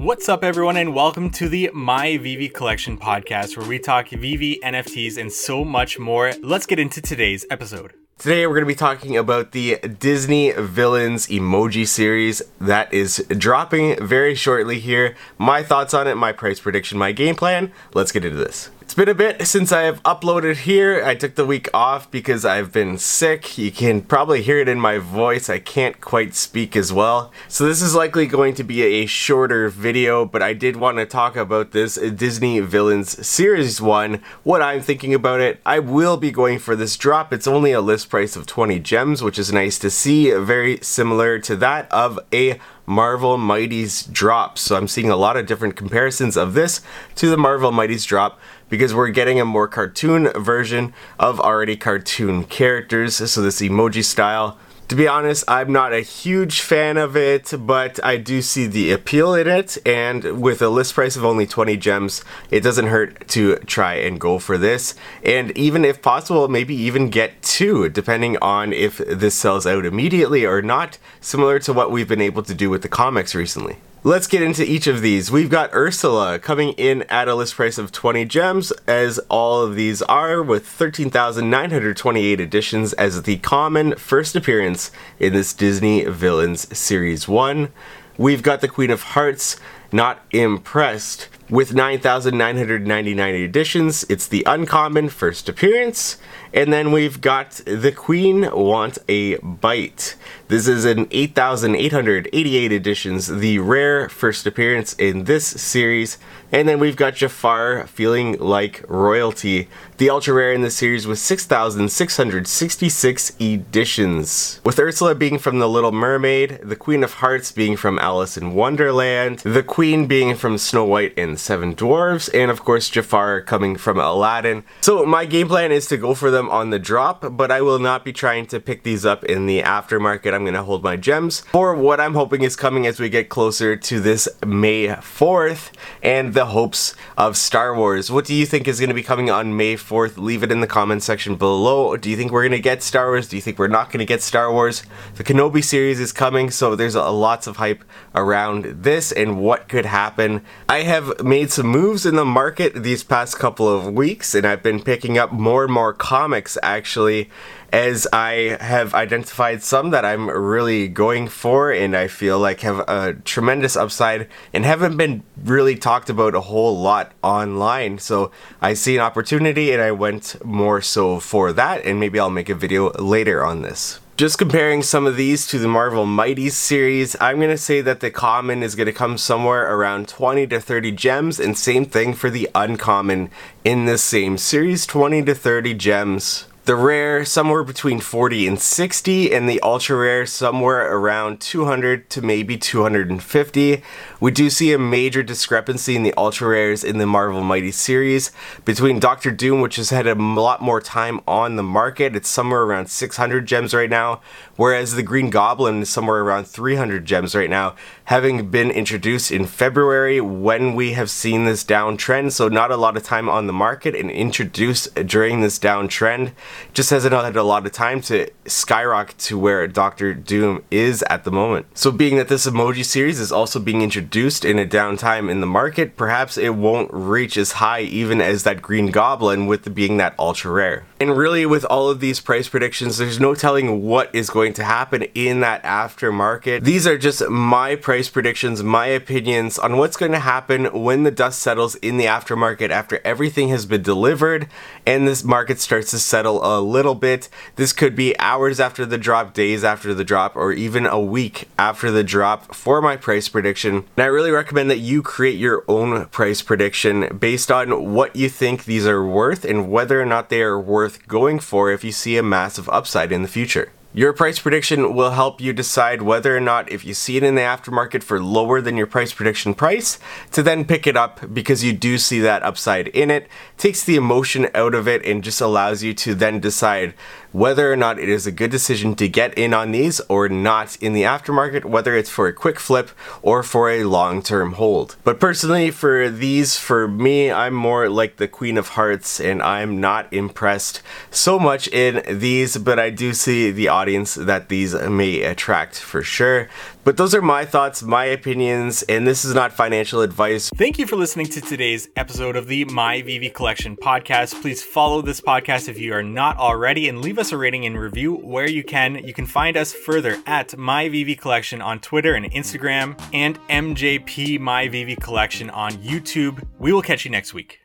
What's up, everyone, and welcome to the My VeVe Collection podcast, where we talk VeVe, NFTs, and so much more. Let's get into today's episode. Today, we're going to be talking about the Disney Villains emoji series that is dropping very shortly here. My thoughts on it, my price prediction, my game plan. Let's get into this. It's been a bit since I have uploaded here. I took the week off because I've been sick. You can probably hear it in my voice. I can't quite speak as well. So this is likely going to be a shorter video, but I did want to talk about this Disney Villains Series 1, what I'm thinking about it. I will be going for this drop. It's only a list price of 20 gems, which is nice to see. Very similar to that of a Marvel Mighties drop. So I'm seeing a lot of different comparisons of this to the Marvel Mighties drop because we're getting a more cartoon version of already cartoon characters. So this emoji style to be honest, I'm not a huge fan of it, but I do see the appeal in it, and with a list price of only 20 gems, it doesn't hurt to try and go for this. And even if possible, maybe even get two, depending on if this sells out immediately or not, similar to what we've been able to do with the comics recently. Let's get into each of these. We've got Ursula coming in at a list price of 20 gems, as all of these are, with 13,928 editions as the common first appearance in this Disney Villains Series 1. We've got the Queen of Hearts, not impressed. With 9,999 editions, it's the uncommon first appearance. And then we've got The Queen Want a Bite. This is an 8,888 editions, the rare first appearance in this series. And then we've got Jafar feeling like royalty, the ultra rare in the series with 6,666 editions. With Ursula being from The Little Mermaid, the Queen of Hearts being from Alice in Wonderland, the Queen being from Snow White and Seven Dwarfs, and of course Jafar coming from Aladdin. So my game plan is to go for them on the drop, but I will not be trying to pick these up in the aftermarket. I'm going to hold my gems for what I'm hoping is coming as we get closer to this May 4th and the hopes of Star Wars. What do you think is going to be coming on May 4th? Leave it in the comment section below. Do you think we're going to get Star Wars? Do you think we're not going to get Star Wars? The Kenobi series is coming, so there's a, lots of hype around this and what could happen. I have made some moves in the market these past couple of weeks, and I've been picking up more and more comics actually as I have identified some that I'm really going for and I feel like have a tremendous upside and haven't been really talked about a whole lot online. So I see an opportunity and I went more so for that and maybe I'll make a video later on this. Just comparing some of these to the Marvel Mighties series, I'm going to say that the common is going to come somewhere around 20 to 30 gems, and same thing for the uncommon in this same series 20 to 30 gems. The rare somewhere between 40 and 60, and the ultra rare somewhere around 200 to maybe 250. We do see a major discrepancy in the ultra rares in the Marvel Mighty series between Doctor Doom, which has had a lot more time on the market. It's somewhere around 600 gems right now, whereas the Green Goblin is somewhere around 300 gems right now, having been introduced in February when we have seen this downtrend. So, not a lot of time on the market and introduced during this downtrend just hasn't had a lot of time to skyrocket to where Doctor Doom is at the moment. So, being that this emoji series is also being introduced in a downtime in the market, perhaps it won't reach as high even as that Green Goblin with being that ultra rare. And really, with all of these price predictions, there's no telling what is going to happen in that aftermarket. These are just my price predictions, my opinions on what's going to happen when the dust settles in the aftermarket after everything has been delivered and this market starts to settle a little bit. This could be hours after the drop, days after the drop, or even a week after the drop for my price prediction. And I really recommend that you create your own price prediction based on what you think these are worth and whether or not they are worth going for if you see a massive upside in the future. Your price prediction will help you decide whether or not, if you see it in the aftermarket for lower than your price prediction price, to then pick it up because you do see that upside in it. Takes the emotion out of it and just allows you to then decide whether or not it is a good decision to get in on these or not in the aftermarket, whether it's for a quick flip or for a long term hold. But personally, for these, for me, I'm more like the Queen of Hearts and I'm not impressed so much in these, but I do see the audience that these may attract for sure. But those are my thoughts, my opinions, and this is not financial advice. Thank you for listening to today's episode of the My VeVe Collection podcast. Please follow this podcast if you are not already and leave us a rating and review where you can. You can find us further at My VeVe Collection on Twitter and Instagram and MJP My VeVe Collection on YouTube. We will catch you next week.